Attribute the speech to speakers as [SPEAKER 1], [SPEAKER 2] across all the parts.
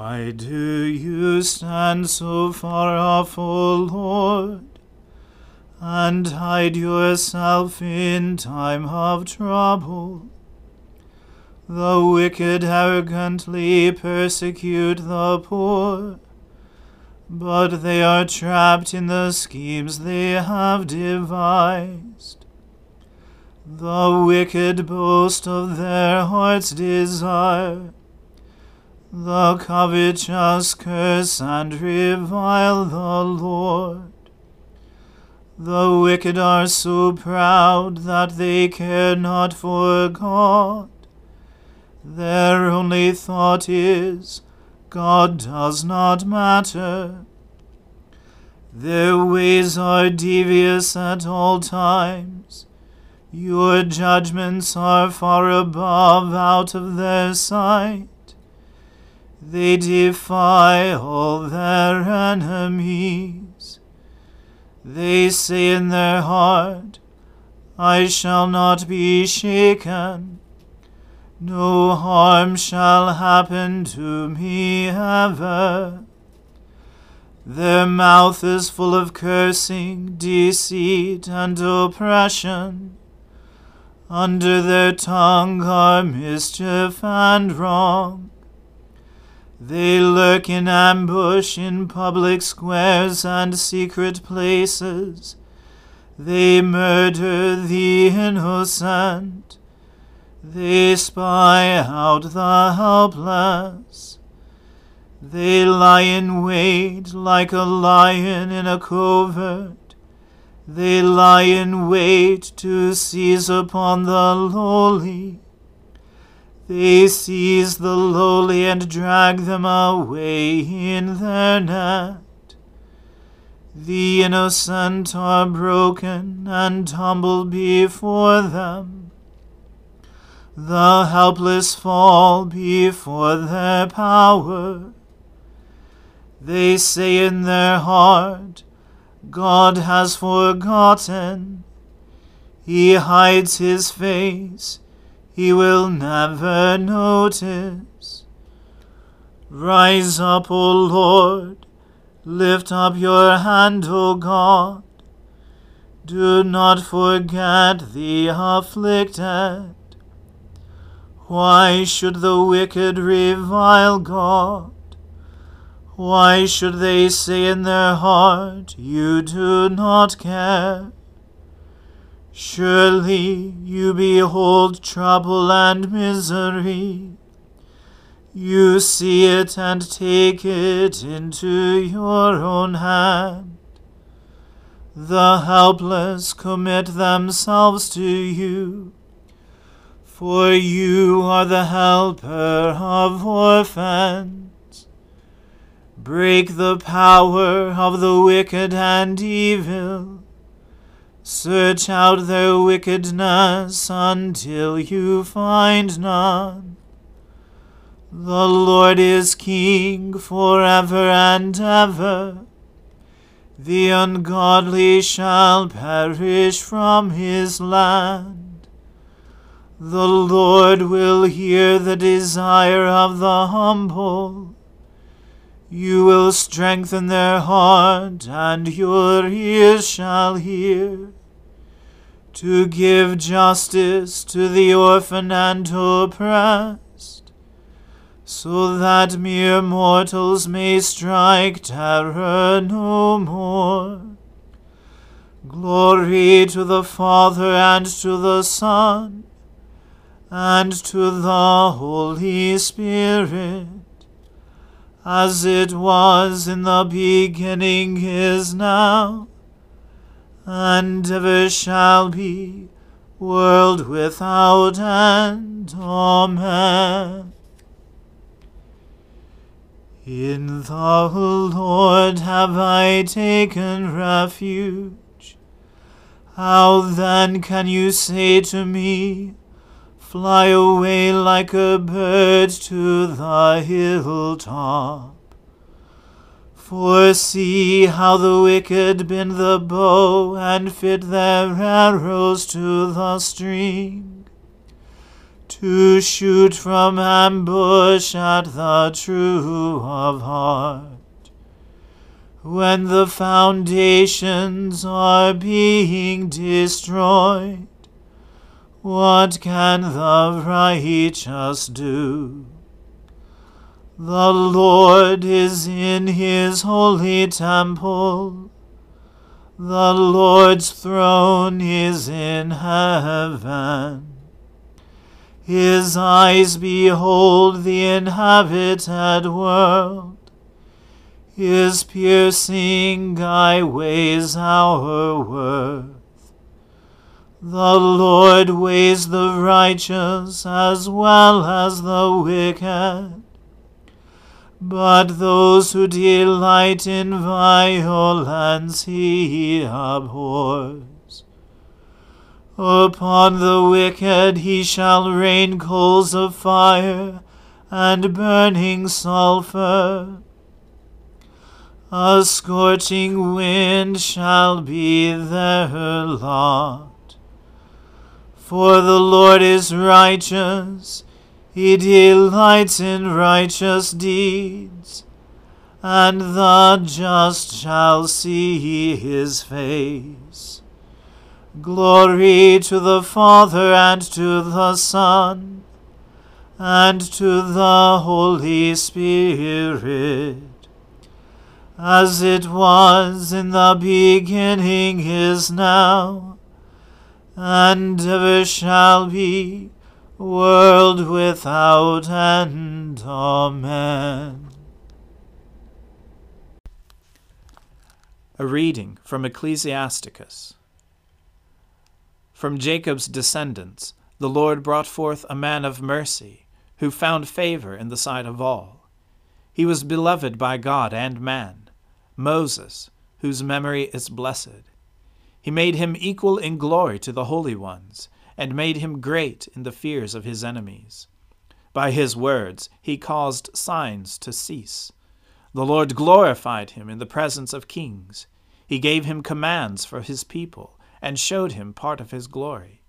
[SPEAKER 1] Why do you stand so far off, O Lord, and hide yourself in time of trouble? The wicked arrogantly persecute the poor but they are trapped in the schemes they have devised. The wicked boast of their heart's desire. The covetous curse and revile the Lord. The wicked are so proud that they care not for God. Their only thought is, God does not matter. Their ways are devious at all times. Your judgments are far above out of their sight. They defy all their enemies. They say in their heart, I shall not be shaken. No harm shall happen to me ever. Their mouth is full of cursing, deceit, and oppression. Under their tongue are mischief and wrong. They lurk in ambush in public squares and secret places. They murder the innocent. They spy out the helpless. They lie in wait like a lion in a covert. They lie in wait to seize upon the lowly. They seize the lowly and drag them away in their net. The innocent are broken and tumble before them. The helpless fall before their power. They say in their heart, God has forgotten. He hides his face, he will never notice. Rise up, O Lord Lift up your hand, O God. Do not forget the afflicted. Why should the wicked revile God? Why should they say in their heart, You do not care? Surely you behold trouble and misery you see it and take it into your own hand. The helpless commit themselves to you, for you are the helper of orphans. Break the power of the wicked and evil. Search out their wickedness until you find none. The Lord is King forever and ever. The ungodly shall perish from his land. The Lord will hear the desire of the humble. You will strengthen their heart, and your ears shall hear. To give justice to the orphan and oppressed so that mere mortals may strike terror no more. Glory to the Father and to the Son and to the Holy Spirit, as it was in the beginning is now, and ever shall be, world without end. Amen. In the Lord have I taken refuge. How then can you say to me, Fly away like a bird to the hilltop? For see how the wicked bend the bow and fit their arrows to the string to shoot from ambush at the true of heart. When the foundations are being destroyed, what can the righteous do? The Lord is in his holy temple. The Lord's throne is in heaven. His eyes behold the inhabited world. His piercing eye weighs our worth. The Lord weighs the righteous as well as the wicked. But those who delight in violence he abhors. Upon the wicked he shall rain coals of fire and burning sulphur. A scorching wind shall be their lot. For the Lord is righteous, he delights in righteous deeds, and the just shall see his face. Glory to the Father and to the Son and to the Holy Spirit, as it was in the beginning is now, and ever shall be, world without end. Amen.
[SPEAKER 2] A reading from Ecclesiasticus. From Jacob's descendants, the Lord brought forth a man of mercy, who found favor in the sight of all. He was beloved by God and man Moses, whose memory is blessed. He made him equal in glory to the holy ones, and made him great in the fears of his enemies. By his words he caused signs to cease. The Lord glorified him in the presence of kings. He gave him commands for his people, and showed him part of his glory.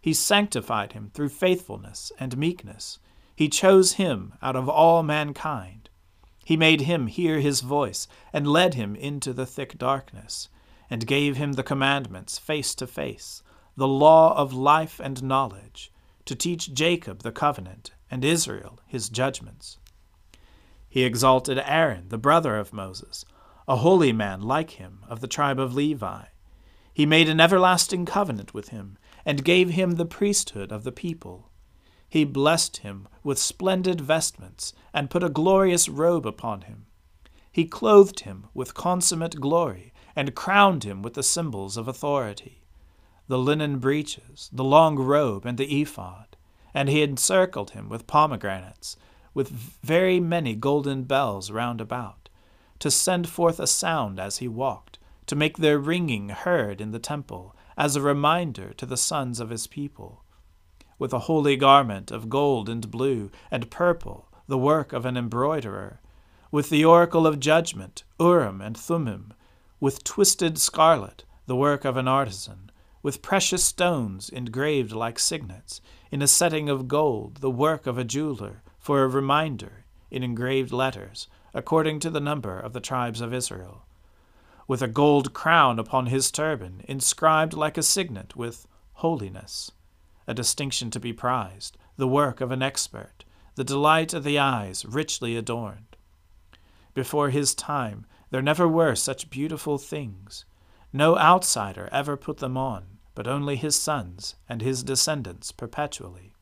[SPEAKER 2] He sanctified him through faithfulness and meekness. He chose him out of all mankind he made him hear his voice, and led him into the thick darkness, and gave him the commandments face to face, the law of life and knowledge, to teach Jacob the covenant, and Israel his judgments. He exalted Aaron, the brother of Moses, a holy man like him, of the tribe of Levi. He made an everlasting covenant with him, and gave him the priesthood of the people he blessed him with splendid vestments, and put a glorious robe upon him. He clothed him with consummate glory, and crowned him with the symbols of authority the linen breeches, the long robe, and the ephod. And he encircled him with pomegranates, with very many golden bells round about, to send forth a sound as he walked, to make their ringing heard in the temple, as a reminder to the sons of his people. With a holy garment of gold and blue and purple, the work of an embroiderer, with the oracle of judgment, Urim and Thummim, with twisted scarlet, the work of an artisan, with precious stones engraved like signets, in a setting of gold, the work of a jeweler, for a reminder, in engraved letters, according to the number of the tribes of Israel, with a gold crown upon his turban, inscribed like a signet with holiness a distinction to be prized, the work of an expert, the delight of the eyes, richly adorned. Before his time, there never were such beautiful things. No outsider ever put them on, but only his sons and his descendants perpetually.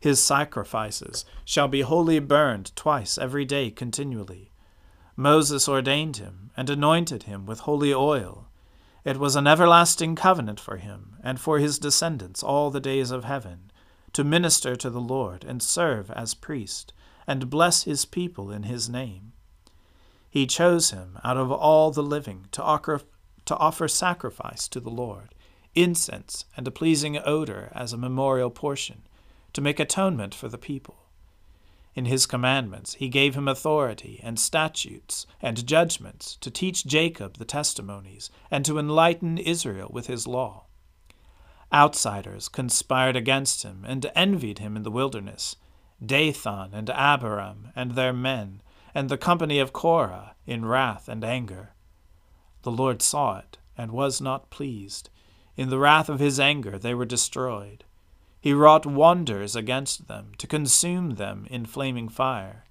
[SPEAKER 2] His sacrifices shall be wholly burned twice every day continually. Moses ordained him, and anointed him with holy oil, it was an everlasting covenant for him and for his descendants all the days of heaven, to minister to the Lord and serve as priest, and bless his people in his name. He chose him out of all the living to offer, sacrifice to the Lord, incense and a pleasing odor as a memorial portion, to make atonement for the people. In his commandments he gave him authority and statutes and judgments to teach Jacob the testimonies and to enlighten Israel with his law. Outsiders conspired against him and envied him in the wilderness Dathan and Abiram and their men, and the company of Korah in wrath and anger. The Lord saw it and was not pleased. In the wrath of his anger they were destroyed. He wrought wonders against them, to consume them in flaming fire.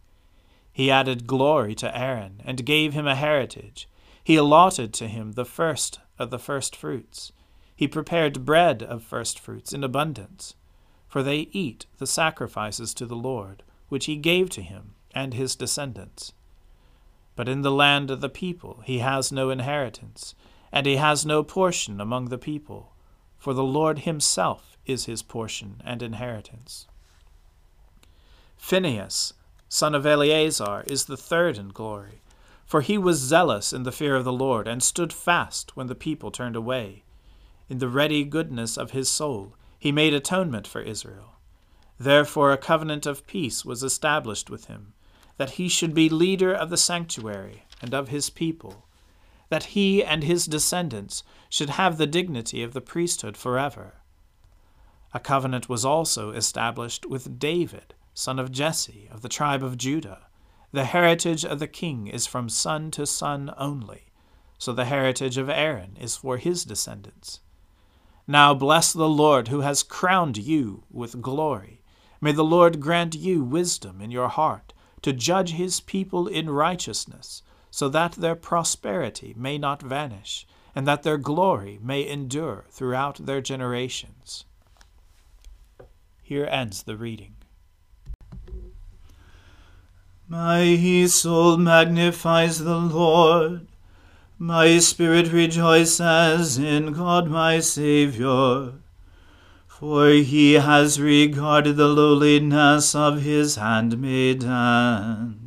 [SPEAKER 2] He added glory to Aaron, and gave him a heritage. He allotted to him the first of the first fruits. He prepared bread of first fruits in abundance. For they eat the sacrifices to the Lord, which he gave to him and his descendants. But in the land of the people he has no inheritance, and he has no portion among the people, for the Lord himself is his portion and inheritance. Phinehas, son of Eleazar, is the third in glory, for he was zealous in the fear of the Lord, and stood fast when the people turned away. In the ready goodness of his soul, he made atonement for Israel. Therefore a covenant of peace was established with him, that he should be leader of the sanctuary and of his people, that he and his descendants should have the dignity of the priesthood forever a covenant was also established with David, son of Jesse, of the tribe of Judah. The heritage of the king is from son to son only, so the heritage of Aaron is for his descendants. Now bless the Lord who has crowned you with glory. May the Lord grant you wisdom in your heart to judge his people in righteousness, so that their prosperity may not vanish, and that their glory may endure throughout their generations. Here ends the reading.
[SPEAKER 1] My soul magnifies the Lord. My spirit rejoices in God my Saviour. For he has regarded the lowliness of his handmaiden.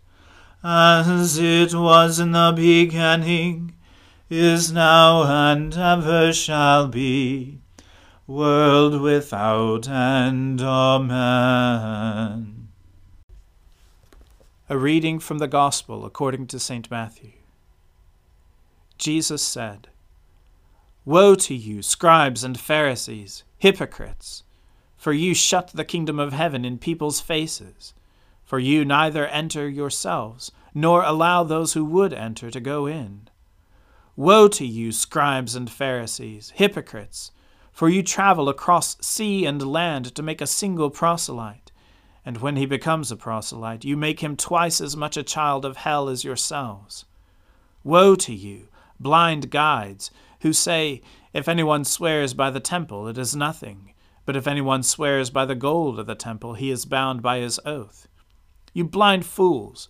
[SPEAKER 1] as it was in the beginning, is now, and ever shall be, world without end. Amen.
[SPEAKER 2] A reading from the Gospel according to St. Matthew. Jesus said, Woe to you, scribes and Pharisees, hypocrites! For you shut the kingdom of heaven in people's faces. For you neither enter yourselves, nor allow those who would enter to go in. Woe to you, scribes and Pharisees, hypocrites! For you travel across sea and land to make a single proselyte. And when he becomes a proselyte, you make him twice as much a child of hell as yourselves. Woe to you, blind guides, who say, If anyone swears by the temple, it is nothing, but if anyone swears by the gold of the temple, he is bound by his oath. You blind fools,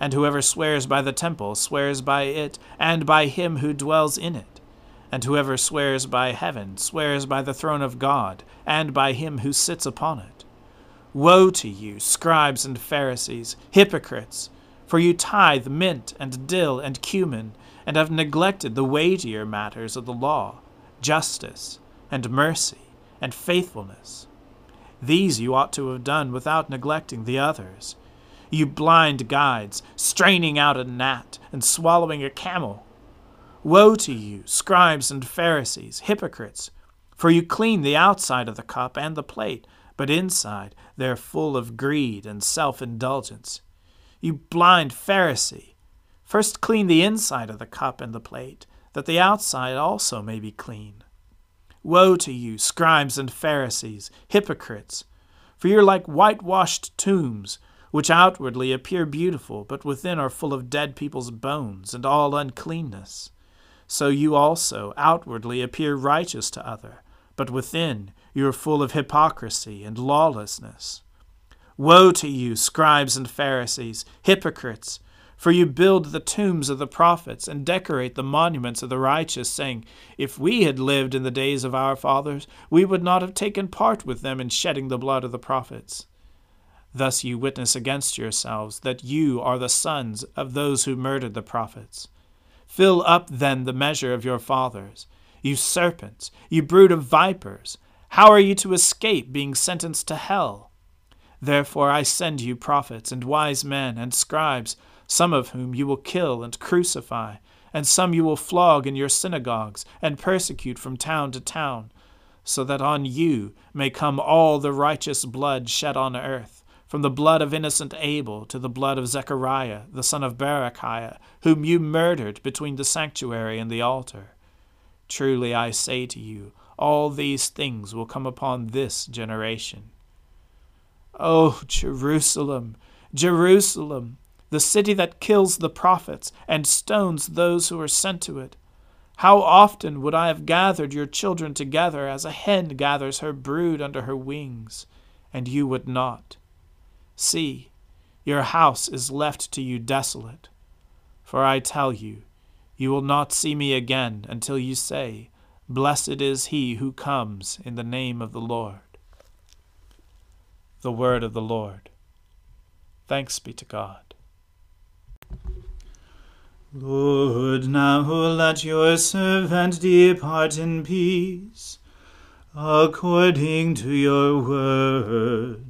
[SPEAKER 2] And whoever swears by the temple swears by it, and by him who dwells in it. And whoever swears by heaven swears by the throne of God, and by him who sits upon it. Woe to you, scribes and Pharisees, hypocrites! For you tithe mint and dill and cumin, and have neglected the weightier matters of the law, justice, and mercy, and faithfulness. These you ought to have done without neglecting the others. You blind guides, straining out a gnat and swallowing a camel. Woe to you, scribes and Pharisees, hypocrites! For you clean the outside of the cup and the plate but inside they're full of greed and self indulgence. You blind Pharisee! First clean the inside of the cup and the plate, that the outside also may be clean. Woe to you, scribes and Pharisees, hypocrites! For you're like whitewashed tombs, which outwardly appear beautiful, but within are full of dead people's bones and all uncleanness. So you also outwardly appear righteous to other, but within you are full of hypocrisy and lawlessness. Woe to you, scribes and Pharisees, hypocrites! For you build the tombs of the prophets and decorate the monuments of the righteous, saying, If we had lived in the days of our fathers, we would not have taken part with them in shedding the blood of the prophets. Thus you witness against yourselves that you are the sons of those who murdered the prophets. Fill up then the measure of your fathers. You serpents, you brood of vipers, how are you to escape being sentenced to hell? Therefore I send you prophets and wise men and scribes, some of whom you will kill and crucify, and some you will flog in your synagogues and persecute from town to town, so that on you may come all the righteous blood shed on earth, from the blood of innocent Abel to the blood of Zechariah the son of Berechiah, whom you murdered between the sanctuary and the altar. Truly I say to you, all these things will come upon this generation. O Jerusalem, Jerusalem, the city that kills the prophets and stones those who are sent to it. How often would I have gathered your children together as a hen gathers her brood under her wings, and you would not. See, your house is left to you desolate. For I tell you, you will not see me again until you say, Blessed is he who comes in the name of the Lord. The word of the Lord. Thanks be to God.
[SPEAKER 1] Lord, now let your servant depart in peace, according to your word.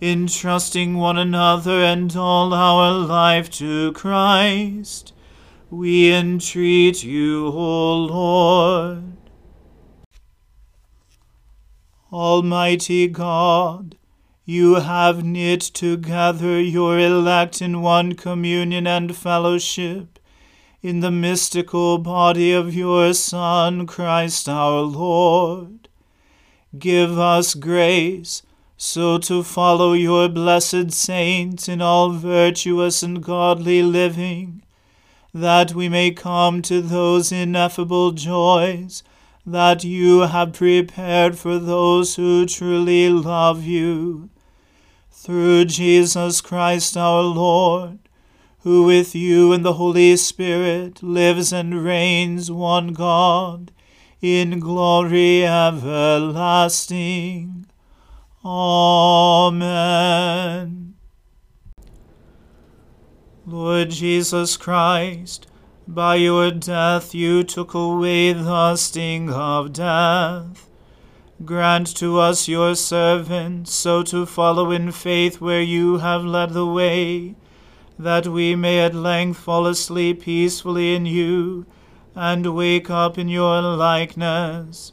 [SPEAKER 1] entrusting one another and all our life to Christ. We entreat you, O Lord. Almighty God, you have knit together your elect in one communion and fellowship, in the mystical body of your Son, Christ our Lord. Give us grace so to follow your blessed saints in all virtuous and godly living, that we may come to those ineffable joys that you have prepared for those who truly love you through Jesus Christ our Lord, who with you and the Holy Spirit lives and reigns one God, in glory everlasting. Amen. Lord Jesus Christ, by your death you took away the sting of death. Grant to us, your servants, so to follow in faith where you have led the way, that we may at length fall asleep peacefully in you, and wake up in your likeness.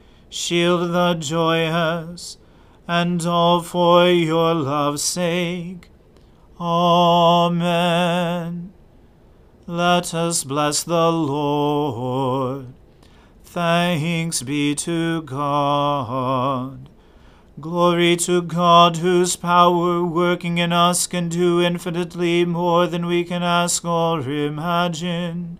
[SPEAKER 1] Shield the joyous. And all for your love's sake. Amen. Let us bless the Lord. Thanks be to God. Glory to God, whose power working in us can do infinitely more than we can ask or imagine.